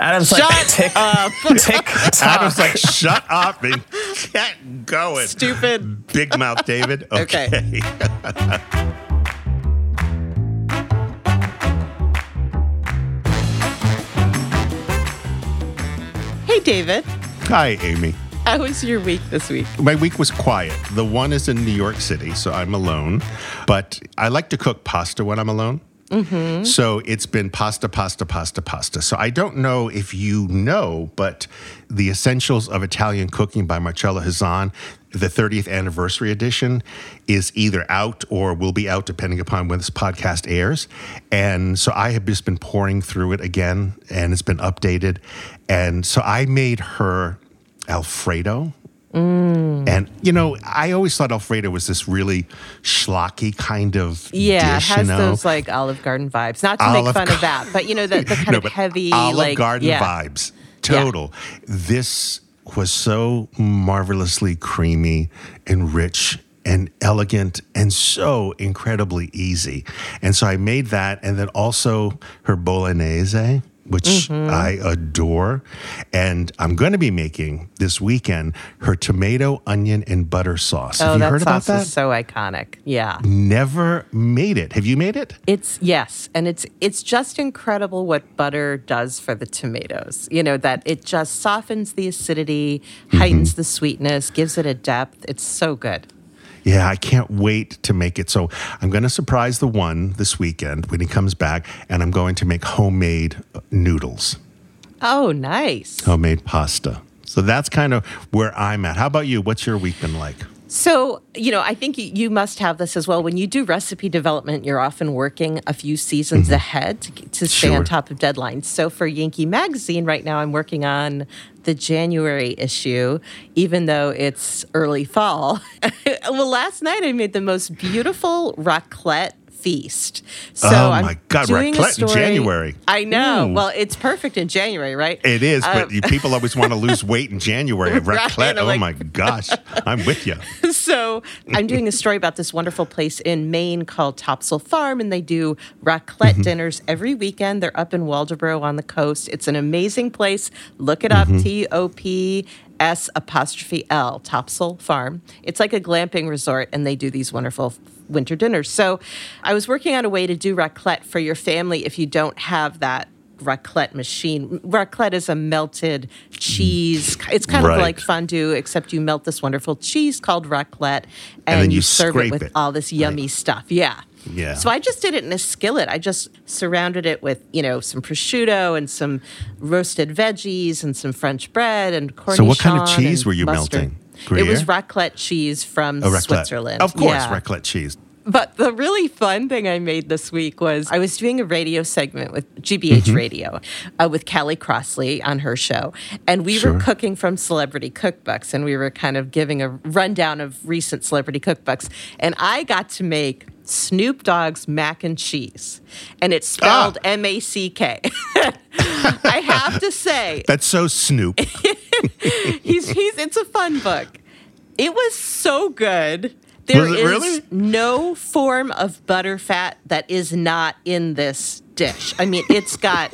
Adam's like, Shut tick, up. tick, tock. Adam's like, shut up and get going. Stupid. Big mouth David. Okay. okay. Hey, David. Hi, Amy. How was your week this week? My week was quiet. The one is in New York City, so I'm alone. But I like to cook pasta when I'm alone. Mm-hmm. So it's been pasta, pasta, pasta, pasta. So I don't know if you know, but the Essentials of Italian Cooking by Marcella Hazan, the 30th anniversary edition, is either out or will be out depending upon when this podcast airs. And so I have just been pouring through it again, and it's been updated. And so I made her Alfredo. Mm. And you know, I always thought Alfredo was this really schlocky kind of Yeah, dish. it has you know? those like Olive Garden vibes. Not to make Olive fun of that, but you know the, the kind no, of heavy Olive like Garden yeah. vibes. Total. This was so marvelously creamy and rich and elegant and so incredibly easy. And so I made that and then also her bolognese. Which Mm-hmm. I adore. And I'm going to be making this weekend her tomato, onion, and butter sauce. Oh, Have you that heard about sauce that? is so iconic. Yeah. Never made it. Have you made it? It's yes, and it's it's just incredible what butter does for the tomatoes. You know that it just softens the acidity, Mm-hmm. heightens the sweetness, gives it a depth. It's so good. Yeah, I can't wait to make it. So I'm going to surprise the one this weekend when he comes back, and I'm going to make homemade uh, noodles, Oh, nice. homemade pasta. So that's kind of where I'm at. How about you? What's your week been like? So, you know, I think you, must have this as well. When you do recipe development, you're often working a few seasons mm-hmm. ahead to, to stay Sure. on top of deadlines. So, for Yankee Magazine, right now, I'm working on the January issue, even though it's early fall. well, last night I made the most beautiful raclette feast. So Oh I'm my God, doing a raclette in story- January. I know. Well, it's perfect in January, right? It is, but Um, you- people always want to lose weight in January. Right, Raclette, I'm oh like- my gosh, I'm with you. so I'm doing a story about this wonderful place in Maine called Topsail Farm, and they do raclette Mm-hmm. dinners every weekend. They're up in Waldoboro on the coast. It's an amazing place. Look it up, Mm-hmm. T O P S apostrophe L, Topsail Farm. It's like a glamping resort, and they do these wonderful winter dinners. So I was working on a way to do raclette for your family if you don't have that raclette machine. Raclette is a melted cheese. It's kind Right. of like fondue, except you melt this wonderful cheese called raclette, and, then you, you serve it with it. all this yummy stuff. Yeah. Yeah. So I just did it in a skillet. I just surrounded it with, you know, some prosciutto and some roasted veggies and some French bread and cornichon. So what kind of cheese were you mustard. melting? It was raclette cheese from Oh, raclette. Switzerland. Of course, Yeah. raclette cheese. But the really fun thing I made this week was I was doing a radio segment with GBH Mm-hmm. Radio uh, with Callie Crossley on her show. And we Sure. were cooking from celebrity cookbooks and we were kind of giving a rundown of recent celebrity cookbooks. And I got to make Snoop Dogg's mac and cheese. And it's spelled Ah. M A C K. I have to say, That's so Snoop. he's he's it's a fun book. It was so good. There is really? no form of butter fat that is not in this dish. I mean, it's got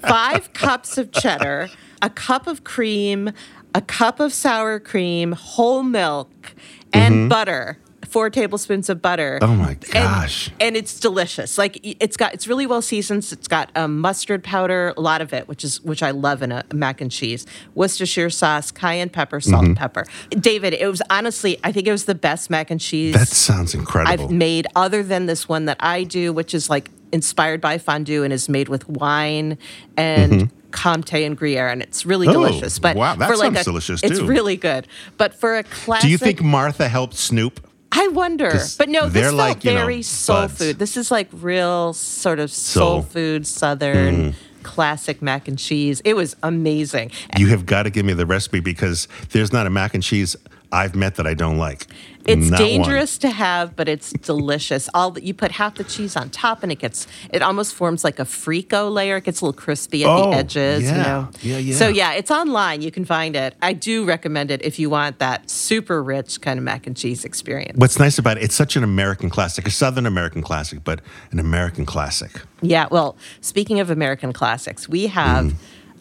five cups of cheddar, a cup of cream, a cup of sour cream, whole milk, and butter. Four tablespoons of butter. Mm-hmm. Oh my gosh. And, it's delicious. Like it's got, it's really well seasoned. It's got um, mustard powder, a lot of it, which is which I love in a mac and cheese. Worcestershire sauce, cayenne pepper, salt, Mm-hmm. and pepper. David, it was honestly, I think it was the best mac and cheese That sounds incredible. I've made, other than this one that I do, which is like inspired by fondue and is made with wine and. Comte and Gruyere, and it's really Mm-hmm. Oh, delicious. But wow, that for like sounds a, delicious, It's really good. But for a classic, Do you think Martha helped Snoop? I wonder. But no, this felt like, you know, very soul buds. food. This is like real sort of soul, Soul. Mm. food, southern, classic mac and cheese. It was amazing. You have got to give me the recipe because there's not a mac and cheese I've met that I don't like. It's Not one. dangerous to have, but it's delicious. All that you put half the cheese on top, and it gets it almost forms like a frico layer. It gets a little crispy at Oh, the edges. You know. Yeah, yeah. So yeah, it's online. You can find it. I do recommend it if you want that super rich kind of mac and cheese experience. What's nice about it, it's such an American classic, a Southern American classic, but an American classic. Yeah, well, speaking of American classics, we have mm.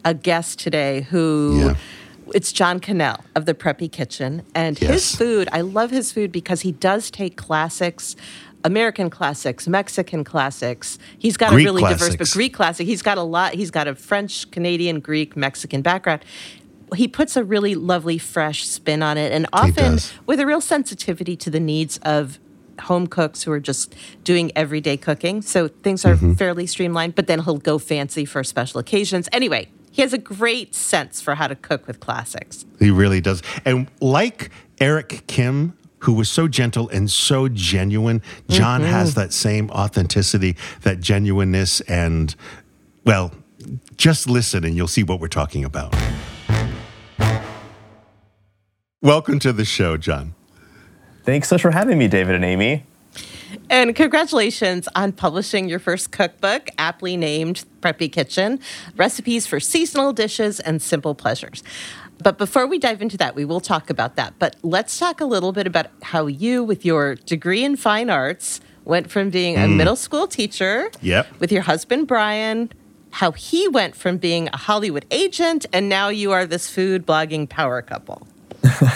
a guest today who. Yeah. It's John Kanell of the Preppy Kitchen. And Yes. his food, I love his food because he does take classics, American classics, Mexican classics. He's got Greek a really diverse, but. Greek classic. He's got a lot. He's got a French, Canadian, Greek, Mexican background. He puts a really lovely, fresh spin on it, and often with a real sensitivity to the needs of home cooks who are just doing everyday cooking. So things are Mm-hmm. fairly streamlined, but then he'll go fancy for special occasions. Anyway, he has a great sense for how to cook with classics. He really does. And like Eric Kim, who was so gentle and so genuine, John mm-hmm. has that same authenticity, that genuineness, and well, just listen and you'll see what we're talking about. Welcome to the show, John. Thanks so much for having me, David and Amy. And congratulations on publishing your first cookbook, aptly named Preppy Kitchen Recipes for Seasonal Dishes and Simple Pleasures. But before we dive into that, we will talk about that. But let's talk a little bit about how you, with your degree in fine arts, went from being a mm. middle school teacher Yep. with your husband, Brian, how he went from being a Hollywood agent, and now you are this food blogging power couple.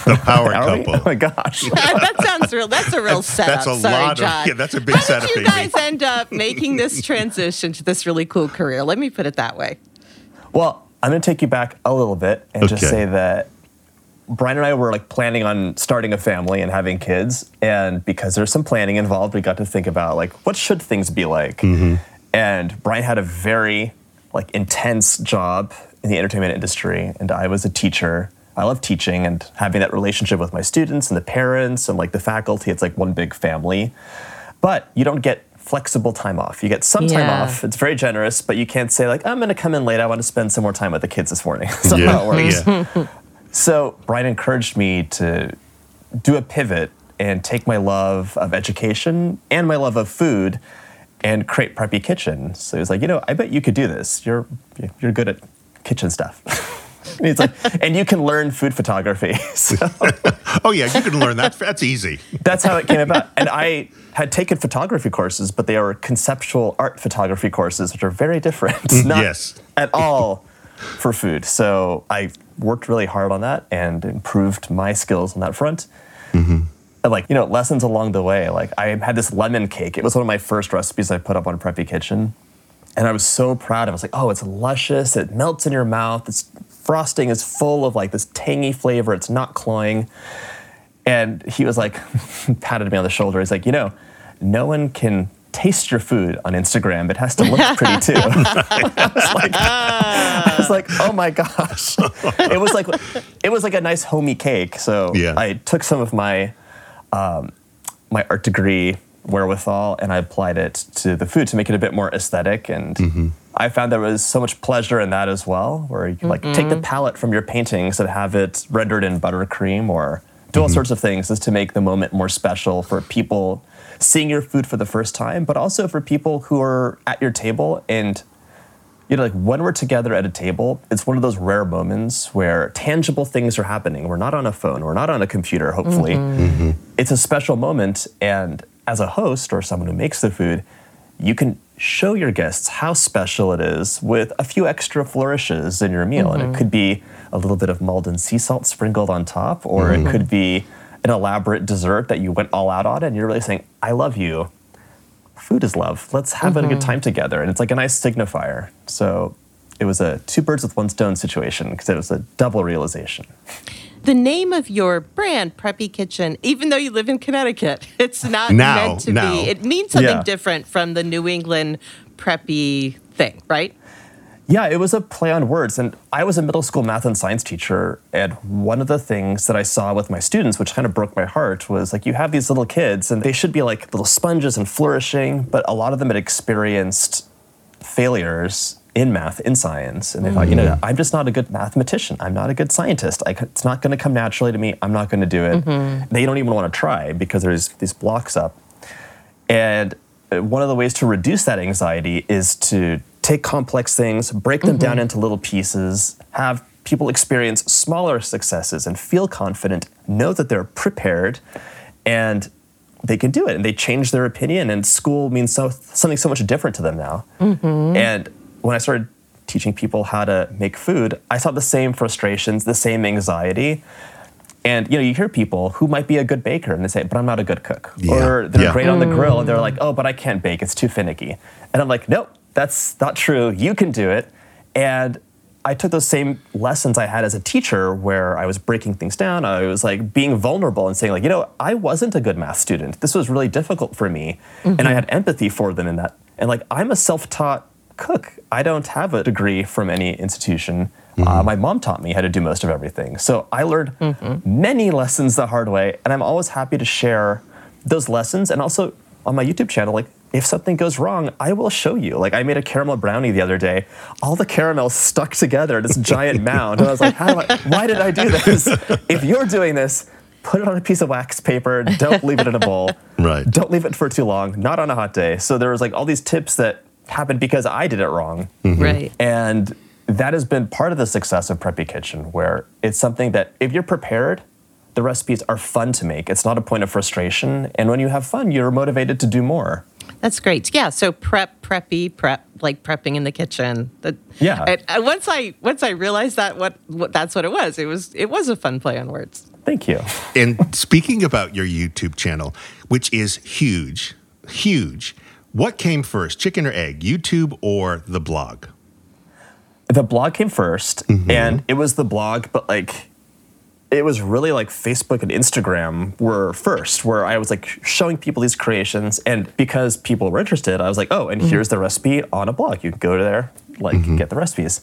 The power couple. Oh my gosh. that sounds real. That's a real setup. That's a Sorry, lot of- yeah, that's a big How setup, How did you Amy. guys end up making this transition to this really cool career? Let me put it that way. Well, I'm going to take you back a little bit and just say that Brian and I were like planning on starting a family and having kids. And because there's some planning involved, we got to think about like, what should things be like? Mm-hmm. And Brian had a very like intense job in the entertainment industry. And I was a teacher. I love teaching and having that relationship with my students and the parents and like the faculty. It's like one big family. But you don't get flexible time off. You get some time Yeah. off. It's very generous, but you can't say like, I'm going to come in late. I want to spend some more time with the kids this morning. That's not how it works. yeah. So Brian encouraged me to do a pivot and take my love of education and my love of food and create Preppy Kitchen. So he was like, you know, I bet you could do this. You're you're good at kitchen stuff. and like, and you can learn food photography. So Oh, yeah, you can learn that. That's easy. that's how it came about. And I had taken photography courses, but they are conceptual art photography courses, which are very different. Mm-hmm. Not yes. at all for food. So I worked really hard on that and improved my skills on that front. Mm-hmm. And like, you know, lessons along the way. Like I had this lemon cake. It was one of my first recipes I put up on Preppy Kitchen. And I was so proud. of it. I was like, oh, it's luscious. It melts in your mouth. This frosting is full of like this tangy flavor. It's not cloying. And he was like, patted me on the shoulder. He's like, you know, no one can taste your food on Instagram. It has to look pretty too. I was like, I was like, oh my gosh. It was like, it was like a nice homey cake. So Yeah. I took some of my, um, my art degree wherewithal and I applied it to the food to make it a bit more aesthetic. And mm-hmm. I found there was so much pleasure in that as well, where you can like take the mm-hmm. palette from your paintings and have it rendered in buttercream or do all mm-hmm. sorts of things just to make the moment more special for people seeing your food for the first time, but also for people who are at your table and you know, like when we're together at a table, it's one of those rare moments where tangible things are happening. We're not on a phone, we're not on a computer, hopefully. It's a special moment. And as a host or someone who makes the food, you can show your guests how special it is with a few extra flourishes in your meal. And it mm-hmm. could be a little bit of Maldon sea salt sprinkled on top, or it mm-hmm. could be an elaborate dessert that you went all out on and you're really saying, I love you food is love. Let's have a good mm-hmm. time together. And it's like a nice signifier. So it was a two birds with one stone situation because it was a double realization. The name of your brand, Preppy Kitchen, even though you live in Connecticut, it's not Now, meant to now. be. It means something Yeah. different from the New England preppy thing, right? Yeah, it was a play on words. And I was a middle school math and science teacher. And one of the things that I saw with my students, which kind of broke my heart, was like you have these little kids and they should be like little sponges and flourishing, but a lot of them had experienced failures in math, in science. And they thought, you know, mm. I'm just not a good mathematician. I'm not a good scientist. I, it's not going to come naturally to me. I'm not going to do it. Mm-hmm. They don't even want to try because there's these blocks up. And uh, one of the ways to reduce that anxiety is to take complex things, break them down mm-hmm. into little pieces, have people experience smaller successes and feel confident, know that they're prepared, and they can do it. And they change their opinion, and school means so, something so much different to them now. Mm-hmm. And when I started teaching people how to make food, I saw the same frustrations, the same anxiety. And you know, you hear people who might be a good baker and they say, "But I'm not a good cook," Yeah. or they're Yeah. great on the mm. grill and they're like, "Oh, but I can't bake; it's too finicky." And I'm like, "Nope, that's not true. You can do it." And I took those same lessons I had as a teacher, where I was breaking things down. I was like being vulnerable and saying, like, you know, I wasn't a good math student. This was really difficult for me, mm-hmm. and I had empathy for them in that. And like, I'm a self-taught cook. I don't have a degree from any institution. Uh, my mom taught me how to do most of everything. So I learned many lessons the hard way, and I'm always happy to share those lessons. And also on my YouTube channel, like if something goes wrong, I will show you. Like I made a caramel brownie the other day. All the caramel stuck together in this giant mound. And I was like, how do I, why did I do this? If you're doing this, put it on a piece of wax paper. Don't leave it in a bowl. Right. Don't leave it for too long. Not on a hot day. So there was like all these tips that happened because I did it wrong. Mm-hmm. Right. And that has been part of the success of Preppy Kitchen, where it's something that if you're prepared, the recipes are fun to make. It's not a point of frustration. And when you have fun, you're motivated to do more. That's great. Yeah. So prep, preppy, prep, like prepping in the kitchen. That, Yeah. And, and once I once I realized that what, what that's what it was. It was it was a fun play on words. Thank you. And speaking about your YouTube channel, which is huge, huge, what came first, chicken or egg, YouTube or the blog? The blog came 1st mm-hmm. and it was the blog, but like, it was really like Facebook and Instagram were first, where I was like showing people these creations. And because people were interested, I was like, oh, and mm-hmm. here's the recipe on a blog. You can go to there, like, mm-hmm. get the recipes.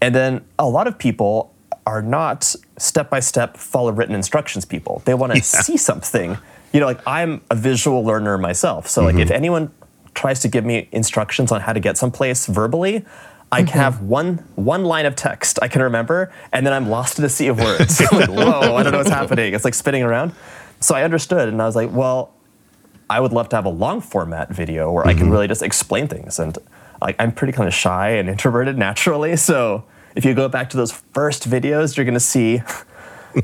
And then a lot of people are not step by step, follow written instructions people. They want to see something. You know, like I'm a visual learner myself. So, like, if anyone tries to give me instructions on how to get someplace verbally, I can mm-hmm. have one one line of text I can remember, and then I'm lost in a sea of words. I'm like, whoa, I don't know what's happening. It's like spinning around. So I understood, and I was like, well, I would love to have a long format video where I can mm-hmm. really just explain things. And like I'm pretty kind of shy and introverted naturally. So if you go back to those first videos, you're gonna see,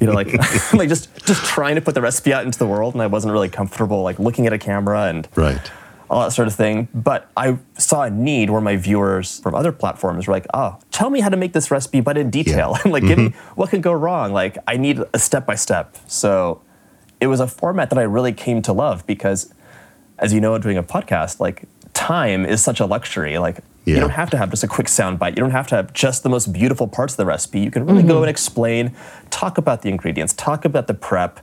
you know, like like just just trying to put the recipe out into the world, and I wasn't really comfortable like looking at a camera and Right. All that sort of thing. But I saw a need where my viewers from other platforms were like, oh, tell me how to make this recipe, but in detail. and like, give me mm-hmm. what can go wrong. Like, I need a step by step. So it was a format that I really came to love because, as you know, doing a podcast, like, time is such a luxury. Like, Yeah. you don't have to have just a quick sound bite. You don't have to have just the most beautiful parts of the recipe. You can really go mm-hmm. and explain, talk about the ingredients, talk about the prep,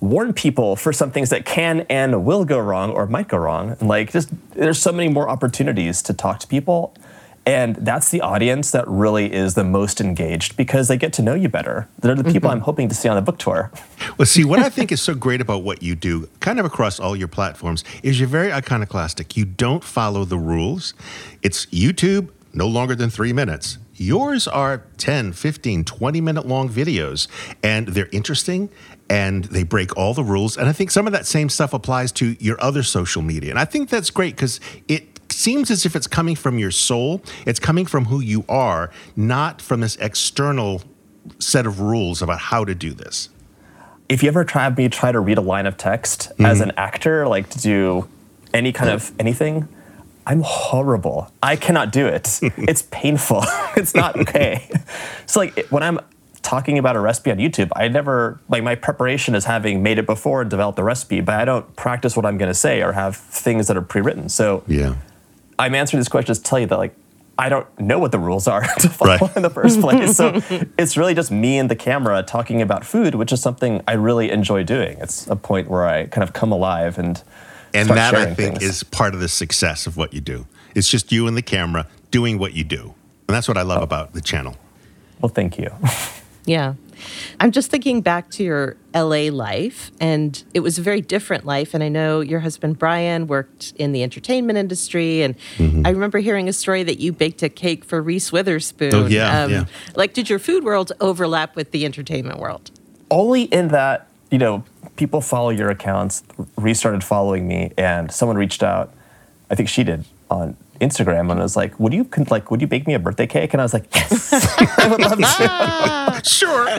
warn people for some things that can and will go wrong or might go wrong. And like just there's so many more opportunities to talk to people. And that's the audience that really is the most engaged because they get to know you better. They're the mm-hmm. people I'm hoping to see on the book tour. Well, see, what I think is so great about what you do, kind of across all your platforms, is you're very iconoclastic. You don't follow the rules. It's YouTube, no longer than three minutes. Yours are 10, 15, 20 minute long videos, and they're interesting and they break all the rules. And I think some of that same stuff applies to your other social media. And I think that's great because it seems as if it's coming from your soul, it's coming from who you are, not from this external set of rules about how to do this. If you ever try me try to read a line of text as mm-hmm. an actor, like to do any kind of anything, I'm horrible. I cannot do it. it's painful. it's not okay. so like when I'm talking about a recipe on YouTube, I never like my preparation is having made it before and developed the recipe, but I don't practice what I'm going to say or have things that are pre-written. So Yeah. I'm answering this question to tell you that like I don't know what the rules are to follow Right. in the first place. So it's really just me and the camera talking about food, which is something I really enjoy doing. It's a point where I kind of come alive and And start that I think things. is part of the success of what you do. It's just you and the camera doing what you do. And that's what I Oh. love about the channel. well, thank you. Yeah. I'm just thinking back to your LA life, and it was a very different life. And I know your husband, Brian, worked in the entertainment industry. And Mm-hmm. I remember hearing a story that you baked a cake for Reese Witherspoon. Um, Oh, yeah, yeah. Like, did your food world overlap with the entertainment world? Only in that, you know, people follow your accounts, restarted following me, and someone reached out, I think she did, on Instagram and I was like, Would you like would you bake me a birthday cake? And I was like, Yes, I would love to. Ah, sure.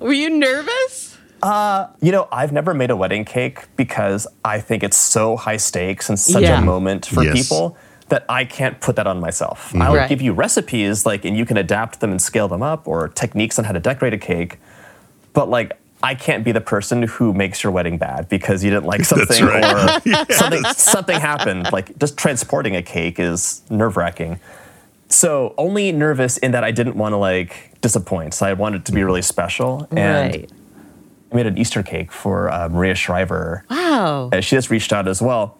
Were you nervous? Uh, you know, I've never made a wedding cake because I think it's so high stakes and such Yeah. a moment for Yes. people that I can't put that on myself. Mm-hmm. I'll Right. give you recipes, like, and you can adapt them and scale them up, or techniques on how to decorate a cake. But like, I can't be the person who makes your wedding bad because you didn't like something right. or something something happened. Like just transporting a cake is nerve wracking. So only nervous in that I didn't want to like disappoint. So I wanted it to be really special. And right. I made an Easter cake for uh, Maria Shriver. Wow. And she just reached out as well.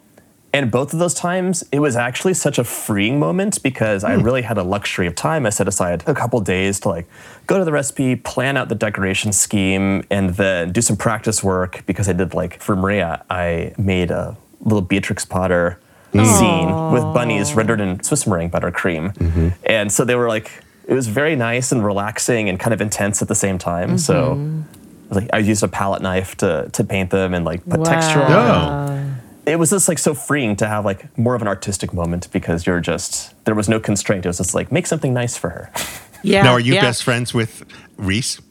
And both of those times, it was actually such a freeing moment because I hmm. really had a luxury of time. I set aside a couple days to like go to the recipe, plan out the decoration scheme, and then do some practice work because I did like for Maria, I made a little Beatrix Potter hmm. scene with bunnies rendered in Swiss meringue buttercream. Mm-hmm. And so they were like, it was very nice and relaxing and kind of intense at the same time. So mm-hmm. I was like I used a palette knife to to paint them and like put texture on them Oh. It was just like so freeing to have like more of an artistic moment because you're just there was no constraint. It was just like make something nice for her. Yeah. now, are you yeah. best friends with Reese?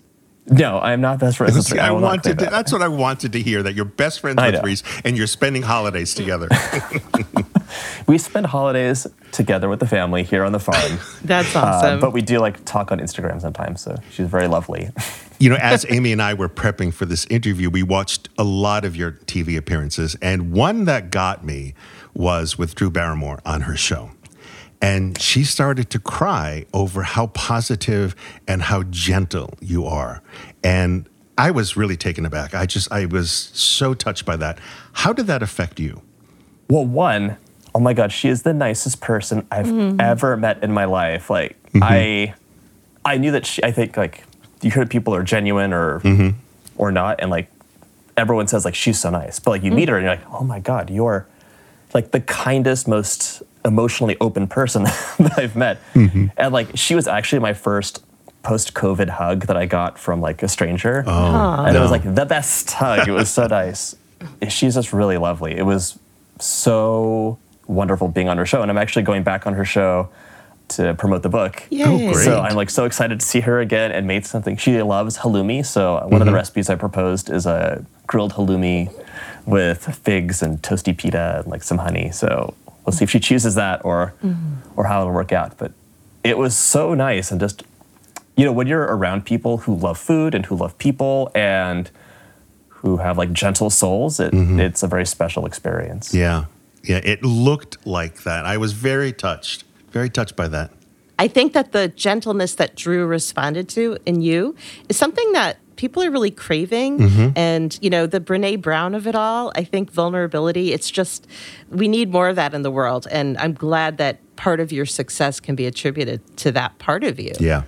No, I am not best friends. with her. I will wanted to, that. that's what I wanted to hear that you're best friends with. Reese and you're spending holidays together. We spend holidays together with the family here on the farm, That's uh, awesome. but we do like talk on Instagram sometimes. So she's very lovely. you know, as Amy and I were prepping for this interview, we watched a lot of your TV appearances, and one that got me was with Drew Barrymore on her show. And she started to cry over how positive and how gentle you are. And I was really taken aback. I just, I was so touched by that. How did that affect you? Well, one, oh my God, she is the nicest person I've mm-hmm. ever met in my life. Like mm-hmm. I, I knew that she. I think like you hear people are genuine or mm-hmm. or not, and like everyone says like she's so nice, but like you mm. meet her and you're like, oh my God, you're like the kindest, most emotionally open person that I've met, mm-hmm. and like she was actually my first post-COVID hug that I got from like a stranger, oh, and it was like the best hug. It was so nice. She's just really lovely. It was so wonderful being on her show, and I'm actually going back on her show to promote the book. Yay. Oh, great. So I'm like so excited to see her again and made something. She loves halloumi, so one of the mm-hmm. recipes I proposed is a grilled halloumi with figs and toasty pita and like some honey. So we'll see if she chooses that or mm-hmm. or how it'll work out. But it was so nice and just you know when you're around people who love food and who love people and who have like gentle souls, it, mm-hmm. it's a very special experience. Yeah. Yeah. It looked like that. I was very touched, very touched by that. I think that the gentleness that Drew responded to in you is something that people are really craving. Mm-hmm. And, you know, the Brene Brown of it all, I think vulnerability, it's just, we need more of that in the world. And I'm glad that part of your success can be attributed to that part of you. Yeah.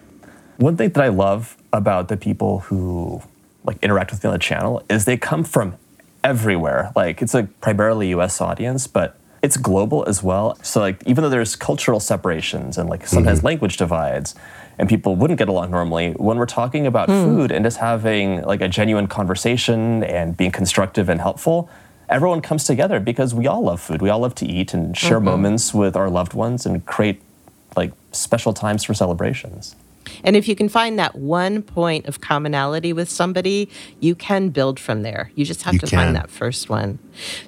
One thing that I love about the people who like interact with me on the channel is they come from everywhere. Like it's a primarily US audience, but it's global as well. So like even though there's cultural separations and like sometimes mm-hmm. language divides and people wouldn't get along normally, when we're talking about hmm. food and just having like a genuine conversation and being constructive and helpful, everyone comes together because we all love food. We all love to eat and share mm-hmm. moments with our loved ones and create like special times for celebrations. And if you can find that one point of commonality with somebody, you can build from there. You just have You to can. find that first one.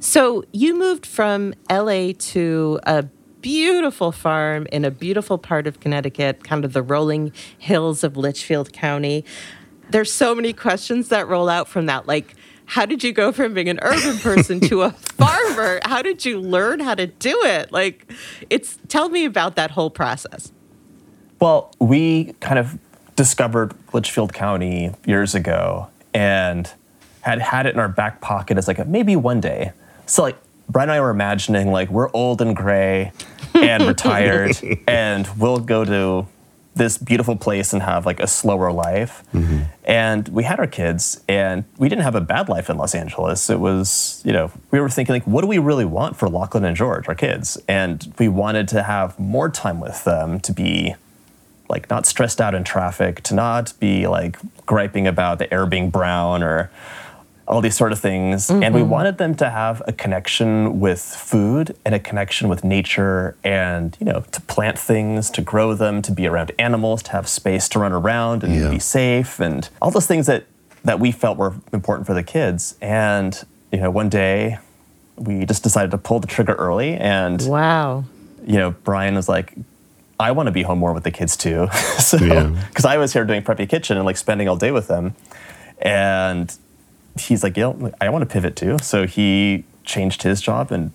So you moved from LA to a beautiful farm in a beautiful part of Connecticut, kind of the rolling hills of Litchfield County. There's so many questions that roll out from that. Like, how did you go from being an urban person to a farmer? How did you learn how to do it? Like, it's tell me about that whole process. Well, we kind of discovered Litchfield County years ago and had had it in our back pocket as like a, maybe one day. So like Brian and I were imagining like we're old and gray and retired and we'll go to this beautiful place and have like a slower life. Mm-hmm. And we had our kids and we didn't have a bad life in Los Angeles. It was, you know, we were thinking like what do we really want for Lachlan and George, our kids? And we wanted to have more time with them to be like not stressed out in traffic, to not be like griping about the air being brown or all these sort of things. And we mm-hmm. wanted them to have a connection with food and a connection with nature and, you know, to plant things, to grow them, to be around animals, to have space to run around and Yeah. be safe and all those things that that we felt were important for the kids. And, you know, one day we just decided to pull the trigger early and Wow. you know, Brian was like, I want to be home more with the kids too. so, Yeah. because I was here doing Preppy Kitchen and like spending all day with them. And he's like, yeah, I want to pivot too. So he changed his job and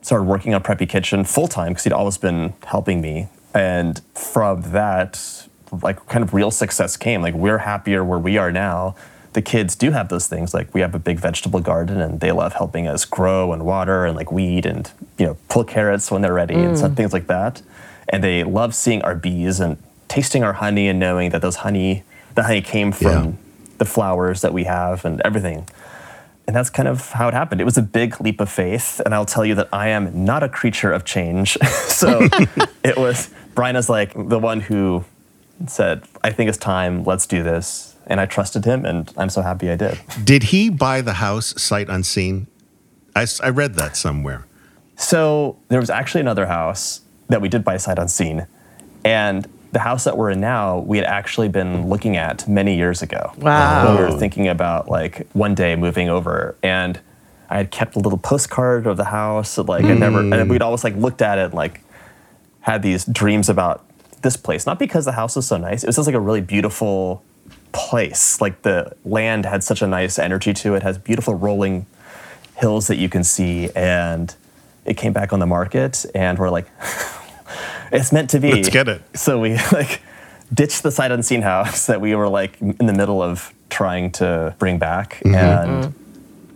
started working on Preppy Kitchen full time because he'd always been helping me. And from that, like kind of real success came. Like we're happier where we are now. The kids do have those things. Like we have a big vegetable garden and they love helping us grow and water and like weed and, you know, pull carrots when they're ready and mm. some things like that. And they love seeing our bees and tasting our honey and knowing that those honey, the honey came from Yeah. the flowers that we have and everything. And that's kind of how it happened. It was a big leap of faith. And I'll tell you that I am not a creature of change. so it was, Brian is like the one who said, I think it's time, let's do this. And I trusted him, and I'm so happy I did. Did he buy the house sight unseen? I read that somewhere. So there was actually another house that we did buy sight unseen. And the house that we're in now, we had actually been looking at many years ago. Wow. When we were thinking about like one day moving over. And I had kept a little postcard of the house. and, Like I never, and hmm. we'd always like looked at it and like had these dreams about this place. Not because the house was so nice. It was just like a really beautiful place. Like the land had such a nice energy to it. it. Has beautiful rolling hills that you can see. And it came back on the market, and we're like, it's meant to be. Let's get it. So we like ditched the sight unseen house that we were like in the middle of trying to bring back, Mm-hmm. and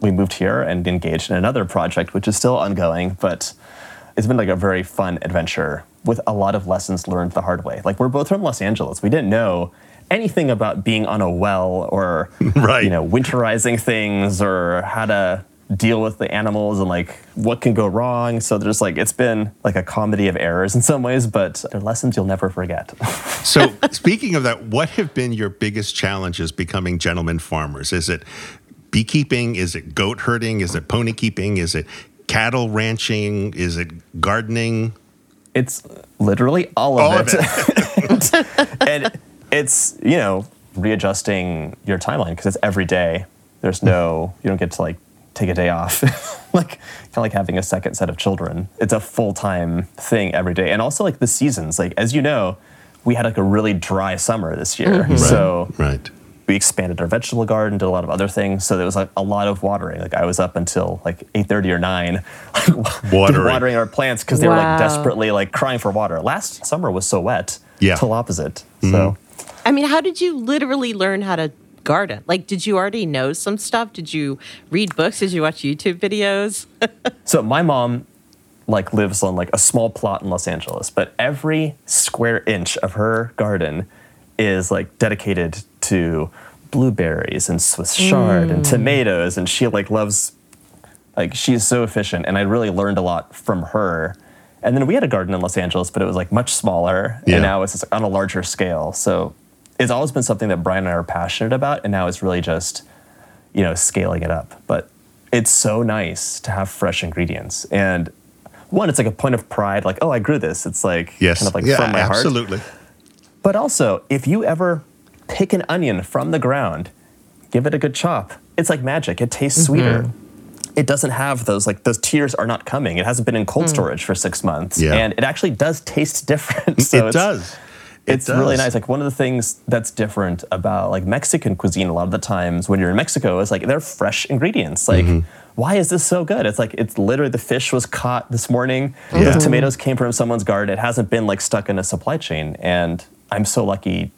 we moved here and engaged in another project, which is still ongoing, but it's been like a very fun adventure with a lot of lessons learned the hard way. Like we're both from Los Angeles. We didn't know anything about being on a well or Right. you know winterizing things or how to deal with the animals and like what can go wrong. So there's like it's been like a comedy of errors in some ways, but they're lessons you'll never forget. So, speaking of that, what have been your biggest challenges becoming gentlemen farmers? Is it beekeeping? Is it goat herding? Is it pony keeping? Is it cattle ranching? Is it gardening? It's literally all of All of it. and it's, you know, readjusting your timeline because it's every day. There's no, you don't get to like take a day off. like, kind of like having a second set of children. It's a full time thing every day. And also, like, the seasons. Like, as you know, we had like a really dry summer this year. Mm-hmm. So, Right. we expanded our vegetable garden, did a lot of other things. So there was like a lot of watering. Like I was up until like eight thirty or nine, Watering. watering our plants because they were like desperately like crying for water. Last summer was so wet. Yeah. Total opposite. Mm-hmm. So I mean, how did you literally learn how to garden? Like, did you already know some stuff? Did you read books? Did you watch YouTube videos? so my mom like lives on like a small plot in Los Angeles, but every square inch of her garden is like dedicated to blueberries and Swiss chard and mm. tomatoes and she like loves like she's so efficient and I really learned a lot from her. And then we had a garden in Los Angeles, but it was like much smaller Yeah. and now it's just on a larger scale. So it's always been something that Brian and I are passionate about and now it's really just you know, scaling it up. But it's so nice to have fresh ingredients. And one, it's like a point of pride, like, oh, I grew this. It's like Yes. kind of like yeah, from my heart. absolutely. But also, if you ever pick an onion from the ground, give it a good chop. It's like magic. It tastes mm-hmm. sweeter. It doesn't have those like those tears are not coming. It hasn't been in cold mm. storage for six months, Yeah. and it actually does taste different. Mm, so it it's- does. It really nice. Like one of the things that's different about like Mexican cuisine a lot of the times when you're in Mexico is like they're fresh ingredients. Like Mm-hmm. why is this so good? It's like it's literally the fish was caught this morning. Yeah. The tomatoes came from someone's garden. It hasn't been like stuck in a supply chain. And I'm so lucky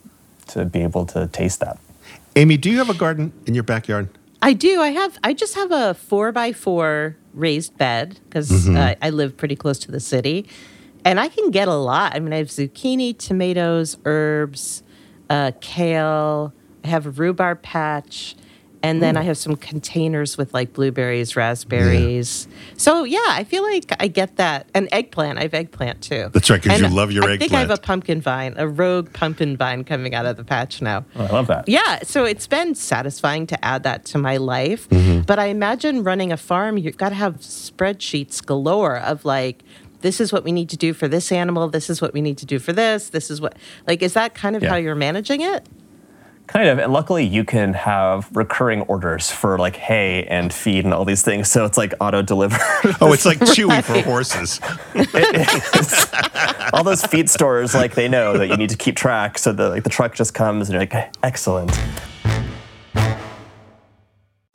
to be able to taste that. Amy, do you have a garden in your backyard? I do. I have. I just have a four by four raised bed because uh, I live pretty close to the city, and I can get a lot. I mean, I have zucchini, tomatoes, herbs, uh, kale. I have a rhubarb patch, and then I have some containers with like blueberries, raspberries. So yeah, I feel like I get that. And eggplant. I have eggplant too. That's right, because you love your eggplant. I think I have a pumpkin vine, a rogue pumpkin vine coming out of the patch now. Oh, I love that. Yeah, so it's been satisfying to add that to my life. Mm-hmm. But I imagine running a farm, you've got to have spreadsheets galore of like, this is what we need to do for this animal. This is what we need to do for this. This is what, like, is that kind of Yeah. how you're managing it? Kind of, and luckily you can have recurring orders for like hay and feed and all these things, so it's like auto deliver. Oh, it's like Chewy for horses. all those feed stores, like they know that you need to keep track, so the like the truck just comes and you're like, excellent.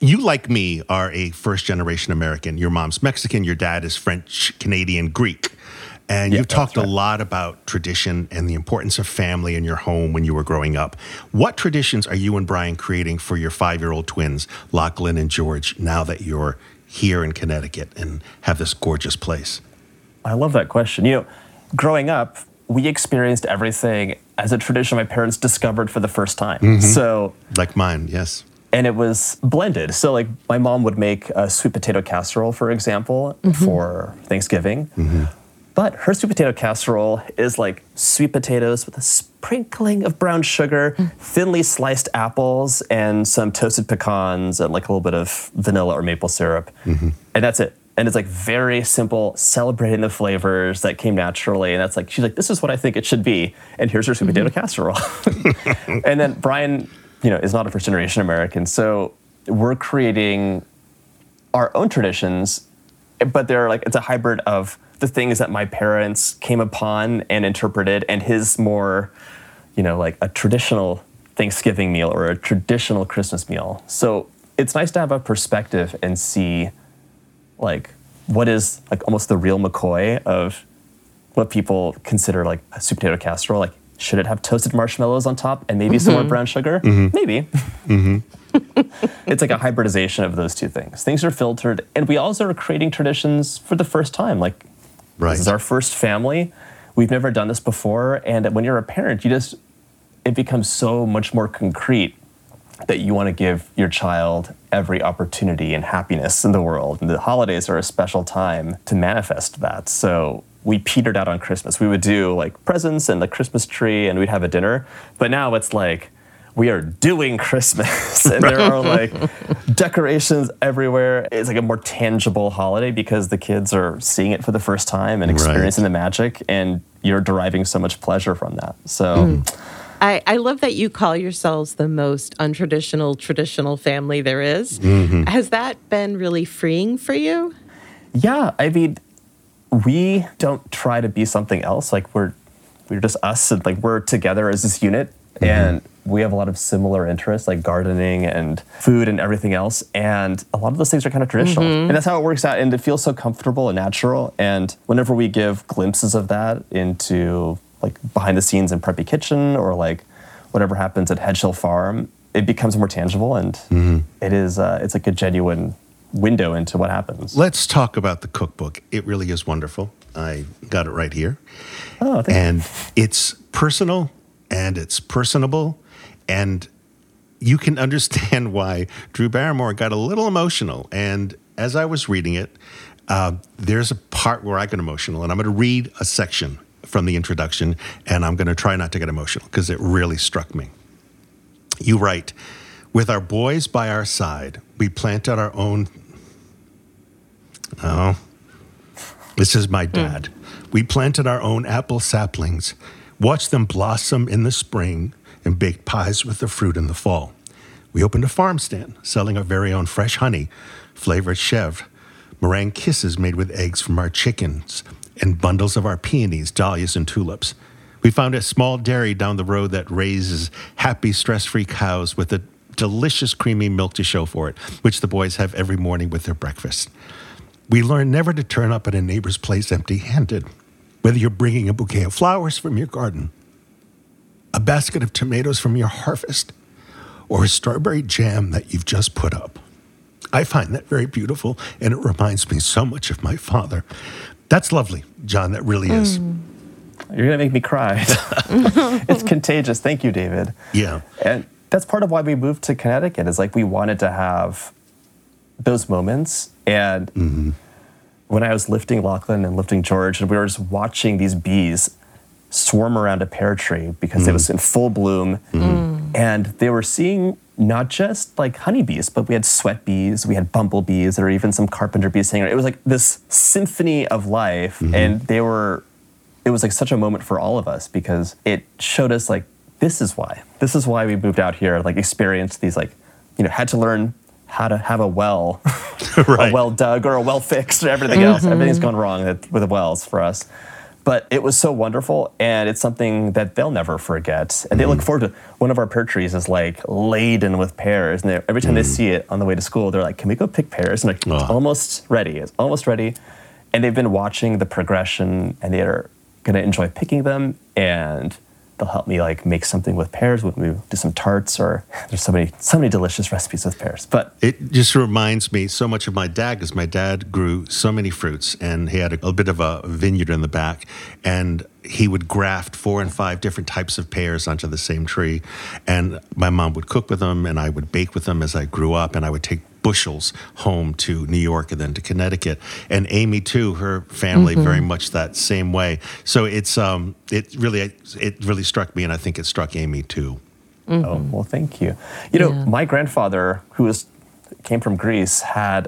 You, like me, are a first generation American. Your mom's Mexican, your dad is French, Canadian, Greek. And Yeah, you've talked that's a lot about tradition and the importance of family in your home when you were growing up. What traditions are you and Brian creating for your five year old twins, Lachlan and George, now that you're here in Connecticut and have this gorgeous place? I love that question. You know, growing up, we experienced everything as a tradition my parents discovered for the first time. Mm-hmm. So Like mine, yes. And it was blended. So like my mom would make a sweet potato casserole, for example, mm-hmm. for Thanksgiving. Mm-hmm. But her sweet potato casserole is like sweet potatoes with a sprinkling of brown sugar, mm. thinly sliced apples, and some toasted pecans, and like a little bit of vanilla or maple syrup. Mm-hmm. And that's it. And it's like very simple, celebrating the flavors that came naturally. And that's like, she's like, this is what I think it should be. And here's her sweet potato casserole. and then Brian, you know, is not a first generation American. So we're creating our own traditions, but they're like, it's a hybrid of the things that my parents came upon and interpreted, and his more, you know, like a traditional Thanksgiving meal or a traditional Christmas meal. So it's nice to have a perspective and see, like, what is like almost the real McCoy of what people consider like a sweet potato casserole. Like, should it have toasted marshmallows on top and maybe some more mm-hmm. brown sugar? Mm-hmm. Maybe. Mm-hmm. it's like a hybridization of those two things. Things are filtered, and we also are creating traditions for the first time. Like, Right. this is our first family. We've never done this before, and when you're a parent, you just it becomes so much more concrete that you want to give your child every opportunity and happiness in the world. And the holidays are a special time to manifest that. So we petered out on Christmas. We would do like presents and the Christmas tree and we'd have a dinner. But now it's like we are doing Christmas and there are like decorations everywhere. It's like a more tangible holiday because the kids are seeing it for the first time and Right. experiencing the magic and you're deriving so much pleasure from that. So hmm. I, I love that you call yourselves the most untraditional, traditional family there is. Mm-hmm. Has that been really freeing for you? Yeah, I mean, we don't try to be something else. Like we're we're just us, and like we're together as this unit, mm-hmm. and we have a lot of similar interests, like gardening and food and everything else. And a lot of those things are kind of traditional, mm-hmm. and that's how it works out. And it feels so comfortable and natural. And whenever we give glimpses of that into like behind the scenes in Preppy Kitchen or like whatever happens at Hedge Hill Farm, it becomes more tangible, and mm-hmm. it is uh, it's like a genuine window into what happens. Let's talk about the cookbook. It really is wonderful. I got it right here. Oh, thank and it's personal and it's personable and you can understand why Drew Barrymore got a little emotional. And as I was reading it, uh, there's a part where I get emotional, and I'm going to read a section from the introduction, and I'm going to try not to get emotional because it really struck me. You write, with our boys by our side, we planted our own. Oh, this is my hmm. dad. We planted our own apple saplings, watched them blossom in the spring, and baked pies with the fruit in the fall. We opened a farm stand selling our very own fresh honey, flavored chèvre, meringue kisses made with eggs from our chickens, and bundles of our peonies, dahlias, and tulips. We found a small dairy down the road that raises happy, stress free cows with a delicious creamy milk to show for it, which the boys have every morning with their breakfast. We learn never to turn up at a neighbor's place empty handed, whether you're bringing a bouquet of flowers from your garden, a basket of tomatoes from your harvest, or a strawberry jam that you've just put up. I find that very beautiful, and it reminds me so much of my father. That's lovely, John, that really is. Mm. You're gonna make me cry. it's contagious. Thank you, David. Yeah. And that's part of why we moved to Connecticut. Is like we wanted to have those moments. And mm-hmm. when I was lifting Lachlan and lifting George, and we were just watching these bees swarm around a pear tree because it mm. was in full bloom, mm-hmm. mm. and they were seeing not just like honeybees, but we had sweat bees, we had bumblebees, there were even some carpenter bees hanging. around. It was like this symphony of life, mm-hmm. and they were it was like such a moment for all of us because it showed us like this is why. This is why we moved out here. Like experienced these like, you know, had to learn how to have a well, Right. a well dug or a well fixed or everything else. Mm-hmm. Everything's gone wrong with with the wells for us. But it was so wonderful, and it's something that they'll never forget. And they look mm. forward to. One of our pear trees is like laden with pears, and every time they mm. see it on the way to school, they're like, "Can we go pick pears?" And like, Oh. it's almost ready. It's almost ready. And they've been watching the progression, and they are going to enjoy picking them. And they'll help me like make something with pears when we do some tarts. Or there's so many, so many delicious recipes with pears. But It just reminds me so much of my dad because my dad grew so many fruits and he had a, a bit of a vineyard in the back and he would graft four and five different types of pears onto the same tree. And my mom would cook with them and I would bake with them as I grew up and I would take bushels home to New York and then to Connecticut. And Amy too, her family very much that same way. So it's um it really it really struck me and I think it struck Amy too. Oh, well, thank you. You know, Yeah. my grandfather, who was came from Greece, had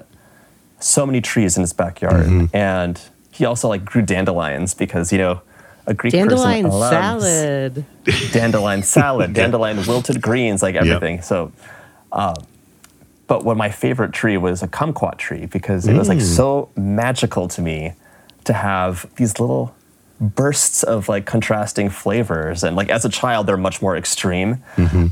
so many trees in his backyard, and he also like grew dandelions because you know a Greek Dandelion person loves salad. dandelion salad, dandelion wilted greens, like everything. So, um, but what my favorite tree was a kumquat tree because it was like so mm. magical to me to have these little bursts of like contrasting flavors. And like as a child they're much more extreme.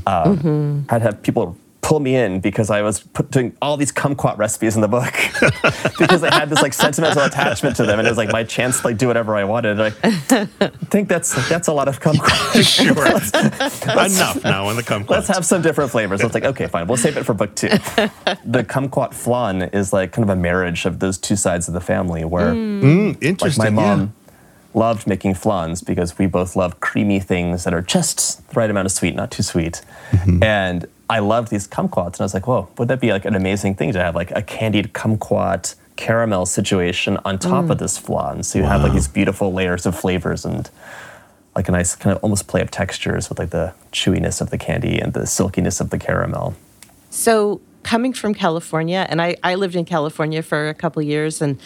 Um, i'd have people pull me in because i was put, doing all these kumquat recipes in the book because I had this like sentimental attachment to them and it was like my chance to like do whatever i wanted and i think that's that's a lot of kumquat Sure. Enough now on the kumquat. Let's have some different flavors. It's like, okay, fine. We'll save it for book two. the kumquat flan is like kind of a marriage of those two sides of the family where Mm, like interesting. my yeah. mom loved making flans because we both love creamy things that are just the right amount of sweet, not too sweet. Mm-hmm. And I loved these kumquats. And I was like, whoa, would that be like an amazing thing to have like a candied kumquat caramel situation on top of mm. this flan? So you have like these beautiful layers of flavors and like a nice kind of almost play of textures with like the chewiness of the candy and the silkiness of the caramel. So, coming from California, and I, I lived in California for a couple years, and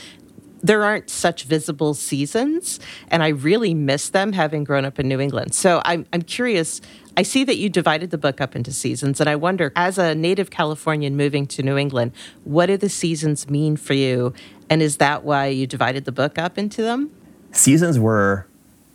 there aren't such visible seasons, and I really miss them having grown up in New England. So, I'm, I'm curious. I see that you divided the book up into seasons, and I wonder, as a native Californian moving to New England, what do the seasons mean for you? And is that why you divided the book up into them? seasons were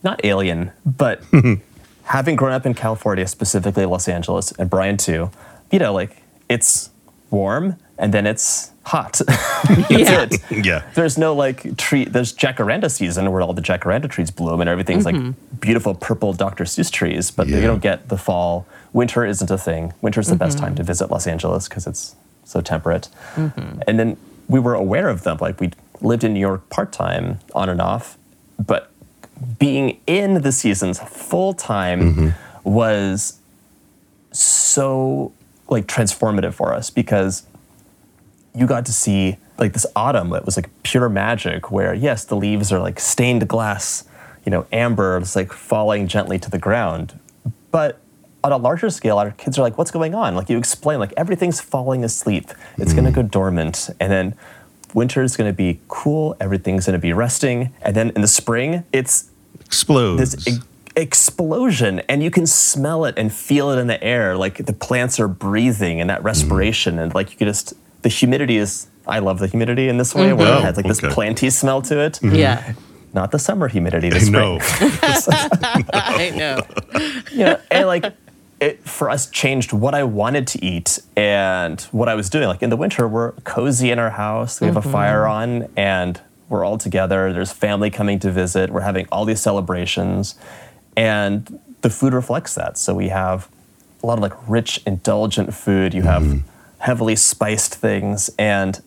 not alien, but having grown up in California, specifically Los Angeles, and Brian too, you know, like it's warm and then it's hot. That's Yeah. it. Yeah. There's no like tree. There's jacaranda season where all the jacaranda trees bloom and everything's like mm-hmm. beautiful purple Dr. Seuss trees, but you don't get the fall. Winter isn't a thing. Winter's the best mm-hmm. time to visit Los Angeles because it's so temperate. Mm-hmm. And then we were aware of them. Like we lived in New York part time, on and off, but being in the seasons full time was so like transformative for us because you got to see like this autumn that was like pure magic where yes the leaves are like stained glass you know amber it's like falling gently to the ground. But on a larger scale our kids are like what's going on? Like you explain like everything's falling asleep. It's going to mm. go dormant. And then winter is going to be cool. Everything's going to be resting. And then in the spring it's Explodes. this e- explosion. And you can smell it and feel it in the air. Like the plants are breathing and that mm-hmm. respiration. And like you could just the humidity is i love the humidity in this way where Oh, it mm-hmm. has like this okay. planty smell to it mm-hmm. Yeah, not the summer humidity the I spring know. I know. you know, and like it for us changed what I wanted to eat and what I was doing. Like in the winter, we're cozy in our house. We have a mm-hmm. fire on, and we're all together. There's family coming to visit. We're having all these celebrations, and the food reflects that. So we have a lot of like rich, indulgent food. You have heavily spiced things, and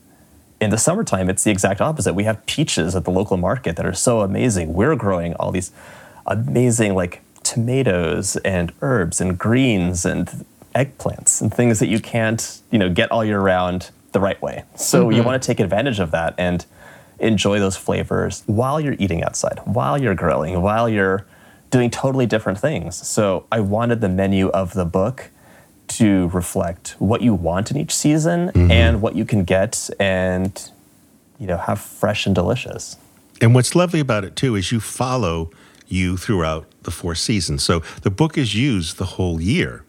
in the summertime, it's the exact opposite. We have peaches at the local market that are so amazing. We're growing all these amazing like tomatoes and herbs and greens and eggplants and things that you can't, you know, get all year round the right way. So you mm-hmm. want to take advantage of that and enjoy those flavors while you're eating outside, while you're grilling, while you're doing totally different things. So I wanted the menu of the book to reflect what you want in each season mm-hmm. and what you can get and you know have fresh and delicious. And what's lovely about it too is you follow you throughout the four seasons. So the book is used the whole year,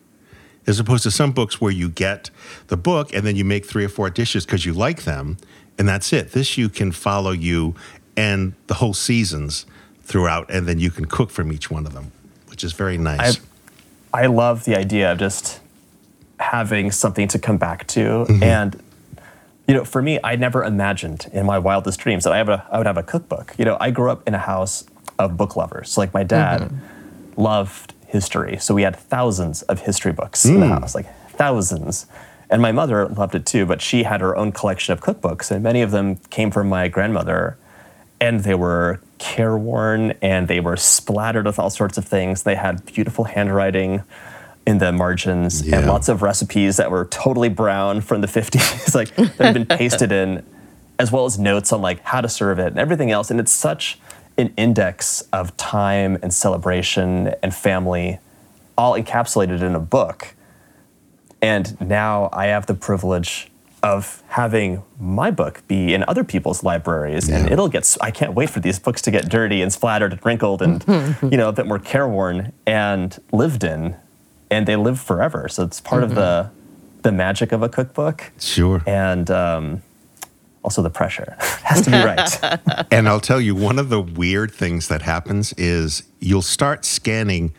as opposed to some books where you get the book and then you make three or four dishes because you like them, and that's it. This you can follow you and the whole seasons throughout, and then you can cook from each one of them, which is very nice. I, I love the idea of just having something to come back to. Mm-hmm. And, you know, for me, I never imagined in my wildest dreams that I, have a, I would have a cookbook. You know, I grew up in a house of book lovers. Like my dad mm-hmm. loved history. So we had thousands of history books in the mm. house, like thousands. And my mother loved it too, but she had her own collection of cookbooks, and many of them came from my grandmother. And they were careworn and they were splattered with all sorts of things. They had beautiful handwriting in the margins Yeah. and lots of recipes that were totally brown from the 50s, like that had been pasted in, as well as notes on like how to serve it and everything else. And it's such an index of time and celebration and family, all encapsulated in a book. And now I have the privilege of having my book be in other people's libraries and Yeah. it'll get I can't wait for these books to get dirty and splattered and wrinkled and you know a bit more careworn and lived in and they live forever so it's part of the the magic of a cookbook sure. and um, also the pressure has to be right And I'll tell you, one of the weird things that happens is you'll start scanning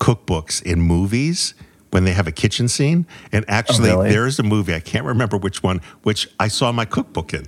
cookbooks in movies when they have a kitchen scene. And actually, really? there is a movie, I can't remember which one, which I saw my cookbook in.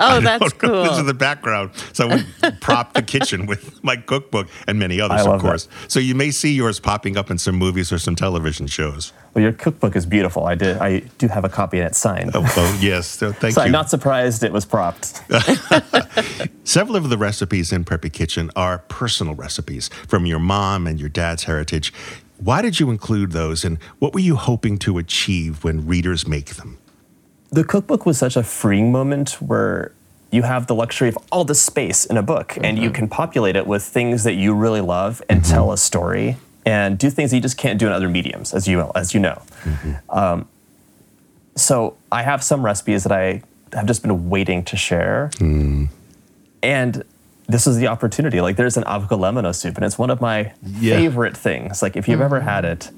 Oh, that's don't know, This is the background. So I would prop the kitchen with my cookbook and many others, I of love course. So you may see yours popping up in some movies or some television shows. well your cookbook is beautiful i did i do have a copy and it's signed Oh, oh, yes. So thank you. so you. i'm not surprised it was propped Several of the recipes in Preppy Kitchen are personal recipes from your mom and your dad's heritage. Why did you include those, and what were you hoping to achieve when readers make them? The cookbook was such a freeing moment where you have the luxury of all the space in a book and you mm-hmm. can populate it with things that you really love and mm-hmm. tell a story and do things that you just can't do in other mediums as you as you know. Mm-hmm. Um, so i have some recipes that i have just been waiting to share. Mm. And this is the opportunity like there's an avocado lemon soup and it's one of my Yeah. favorite things. Like if you've ever had mm. it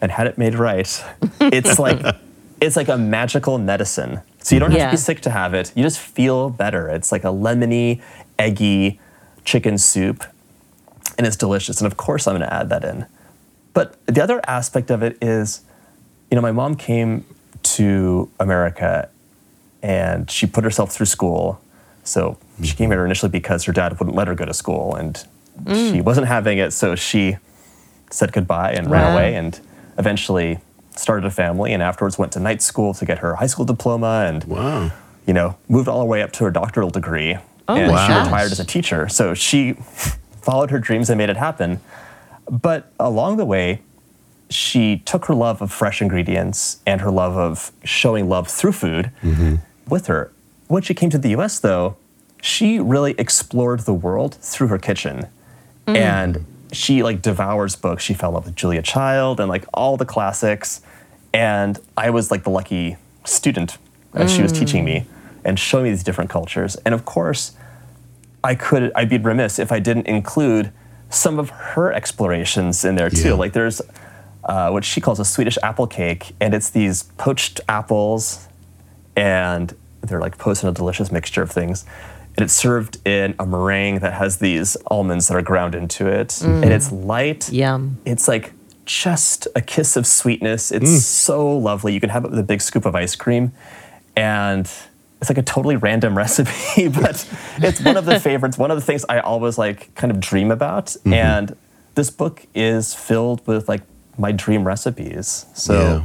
and had it made right it's like it's like a magical medicine. So you don't have Yeah. to be sick to have it. You just feel better. It's like a lemony eggy chicken soup and it's delicious. And of course i'm going to add that in. But the other aspect of it is you know my mom came to america and she put herself through school. So she mm-hmm. came here initially because her dad wouldn't let her go to school and she mm. wasn't having it. So she said goodbye and ran away and eventually started a family and afterwards went to night school to get her high school diploma and Wow. you know moved all the way up to her doctoral degree Oh and my she gosh. retired as a teacher so she followed her dreams and made it happen but along the way she took her love of fresh ingredients and her love of showing love through food mm-hmm. with her. When she came to the US, though, she really explored the world through her kitchen. Mm. And she like devours books. She fell in love with Julia Child and like all the classics. And I was like the lucky student as she was teaching me and showing me these different cultures. And of course, I could I'd be remiss if I didn't include some of her explorations in there too. Yeah. Like there's uh, what she calls a Swedish apple cake, and it's these poached apples, and they're like posted in a delicious mixture of things. And it's served in a meringue that has these almonds that are ground into it, mm. and it's light. Yum. It's like just a kiss of sweetness. It's mm. so lovely. You can have it with a big scoop of ice cream, and it's like a totally random recipe, but it's one of the favorites. One of the things I always like kind of dream about, mm-hmm. and this book is filled with like my dream recipes. So Yeah.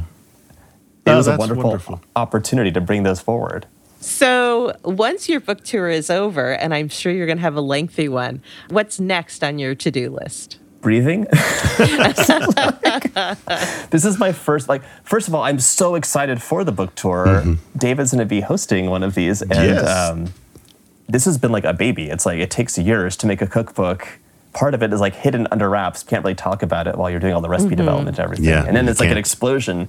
it Oh, was a wonderful wonderful. opportunity to bring those forward. So, once your book tour is over, and I'm sure you're going to have a lengthy one, what's next on your to do list? breathing. this is my first like first of all, I'm so excited for the book tour. David's gonna be hosting one of these and Yes. um, this has been like a baby. It's like it takes years to make a cookbook. Part of it is like hidden under wraps. Can't really talk about it while you're doing all the recipe development and everything. Yeah, and then you it's like an can't. explosion.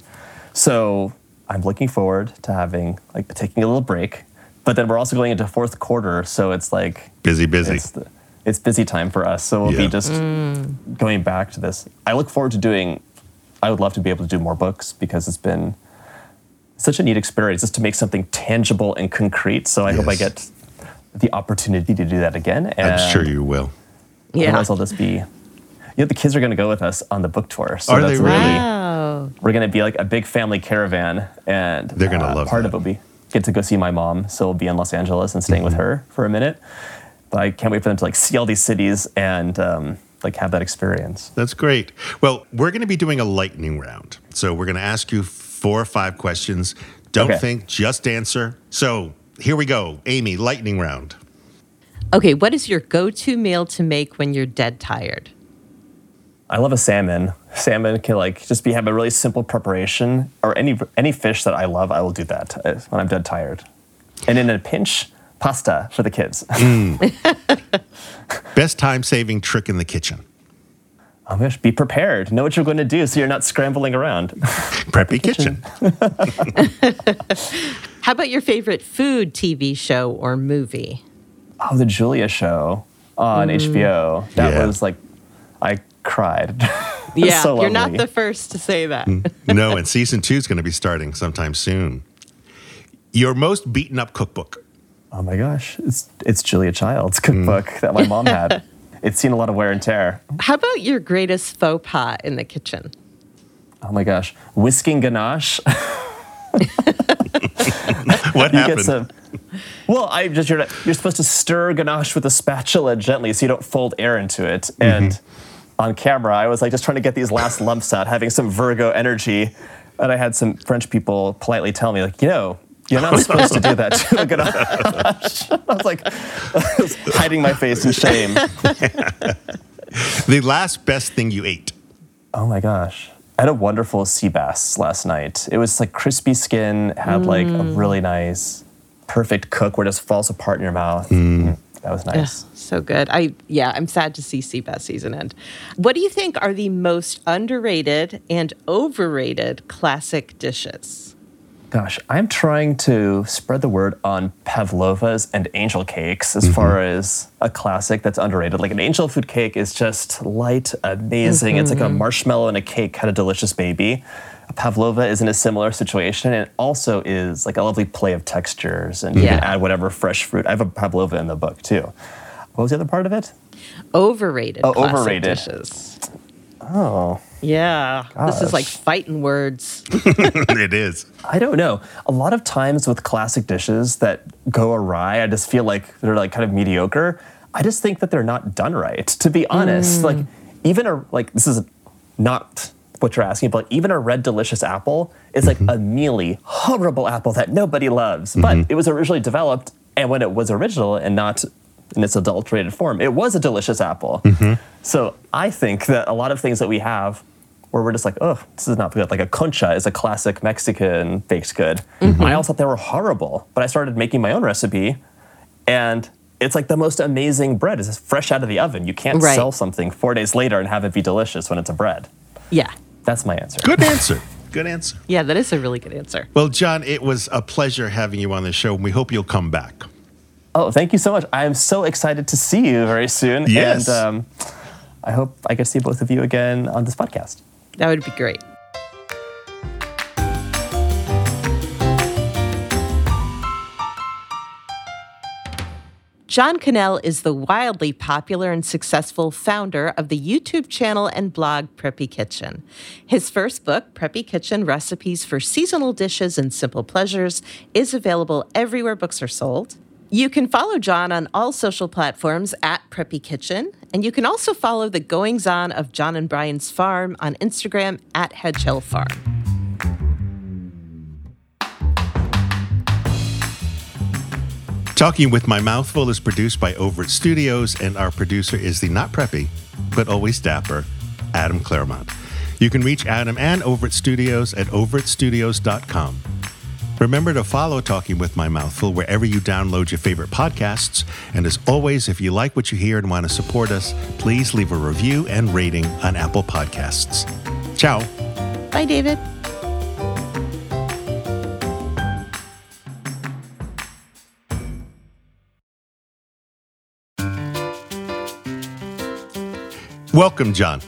So I'm looking forward to having like taking a little break. But then we're also going into fourth quarter, so it's like Busy, busy. it's the, it's busy time for us. So we'll Yeah. be just mm. going back to this. I look forward to doing. I would love to be able to do more books because it's been such a neat experience just to make something tangible and concrete. So I hope I get the opportunity to do that again. And I'm sure you will. Yeah. Otherwise, I'll just be. You know, the kids are going to go with us on the book tour. So Are they that's really? Wow. We're going to be like a big family caravan, and They're gonna love part that. of it will be get to go see my mom. So we'll be in Los Angeles and staying with Mm-hmm. her for a minute. But I can't wait for them to like see all these cities and um, like have that experience. That's great. Well, we're going to be doing a lightning round. So we're going to ask you four or five questions. Don't Okay. think, just answer. So here we go. Amy, lightning round. Okay, what is your go to meal to make when you're dead tired? I love a salmon. Salmon can like just be have a really simple preparation, or any any fish that I love, I will do that uh, when I'm dead tired. And in a pinch, pasta for the kids. Best time saving trick in the kitchen. oh my gosh, be prepared. Know what you're going to do, so you're not scrambling around. Preppy kitchen. How about your favorite food TV show or movie? Oh, the Julia show on HBO. That Yeah. was like, I cried. Yeah, so you're not the first to say that. no, and season two is going to be starting sometime soon. Your most beaten up cookbook. Oh my gosh, it's it's Julia Child's cookbook Mm. that my mom had. It's seen a lot of wear and tear. How about your greatest faux pas in the kitchen? Oh my gosh, whisking ganache. What You happened? get some. Well, I just you're you're supposed to stir ganache with a spatula gently so you don't fold air into it. And on camera, I was like just trying to get these last lumps out, having some Virgo energy. And I had some French people politely tell me, like, you know, you're not supposed to do that to a ganache. I was like, I was hiding my face in shame. the last best thing you ate. Oh my gosh. I had a wonderful sea bass last night. It was like crispy skin, had like a really nice, perfect cook where it just falls apart in your mouth. Mm, That was nice. So good. I yeah, I'm sad to see Seabass season end. What do you think are the most underrated and overrated classic dishes? Gosh, I'm trying to spread the word on pavlovas and angel cakes as far mm-hmm. as a classic that's underrated. Like an angel food cake is just light, amazing. It's like a mm-hmm. marshmallow and a cake, kind of delicious baby. A pavlova is in a similar situation and it also is like a lovely play of textures and you can add whatever fresh fruit. I have a pavlova in the book too. What was the other part of it? Overrated. Oh, overrated. dishes. Oh, Yeah, this is like fighting words. it is. I don't know. A lot of times with classic dishes that go awry, I just feel like they're like kind of mediocre. I just think that they're not done right. To be honest, mm. like even a like this is not what you're asking, but even a red delicious apple is like mm-hmm. a mealy, horrible apple that nobody loves. But mm-hmm. it was originally developed, and when it was original and not in its adulterated form, it was a delicious apple. Mm-hmm. So I think that a lot of things that we have where we're just like, oh, this is not good. Like a concha is a classic Mexican baked good. Mm-hmm. I also thought they were horrible, but I started making my own recipe, and it's like the most amazing bread. It's fresh out of the oven. You can't Right. sell something four days later and have it be delicious when it's a bread. Yeah. That's my answer. Good answer. Good answer. Yeah, that is a really good answer. Well, John, it was a pleasure having you on the show, and we hope you'll come back. Oh, thank you so much. I am so excited to see you very soon. Yes. And um, I hope I get to see both of you again on this podcast. That would be great. John Kanell is the wildly popular and successful founder of the YouTube channel and blog Preppy Kitchen. His first book, Preppy Kitchen Recipes for Seasonal Dishes and Simple Pleasures, is available everywhere books are sold. You can follow John on all social platforms at Preppy Kitchen, and you can also follow the goings on of John and Brian's farm on Instagram at Hedge Hill Farm. Talking with My Mouthful is produced by Overt Studios, and our producer is the not preppy, but always dapper, Adam Claremont. You can reach Adam and Overt Studios at overtstudios.com. Remember to follow Talking with My Mouthful wherever you download your favorite podcasts. And as always, if you like what you hear and want to support us, please leave a review and rating on Apple Podcasts. Ciao. Bye, David. Welcome, John.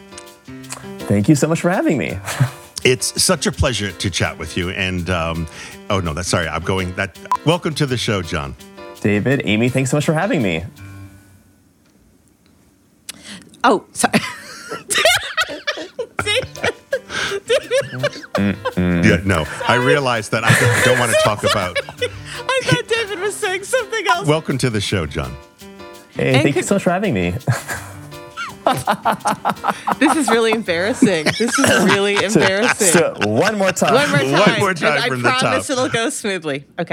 Thank you so much for having me. It's such a pleasure to chat with you. And um, oh no, that's sorry. I'm going. That. Welcome to the show, John. David, Amy, thanks so much for having me. Oh, sorry. Yeah, no, I realized that I don't, don't want to talk about. I thought David was saying something else. Welcome to the show, John. Hey, And thank you could- so much for having me. This is really embarrassing. This is really embarrassing. So, one more time. One more time. One more time And I from the top. promise it'll go smoothly. Okay.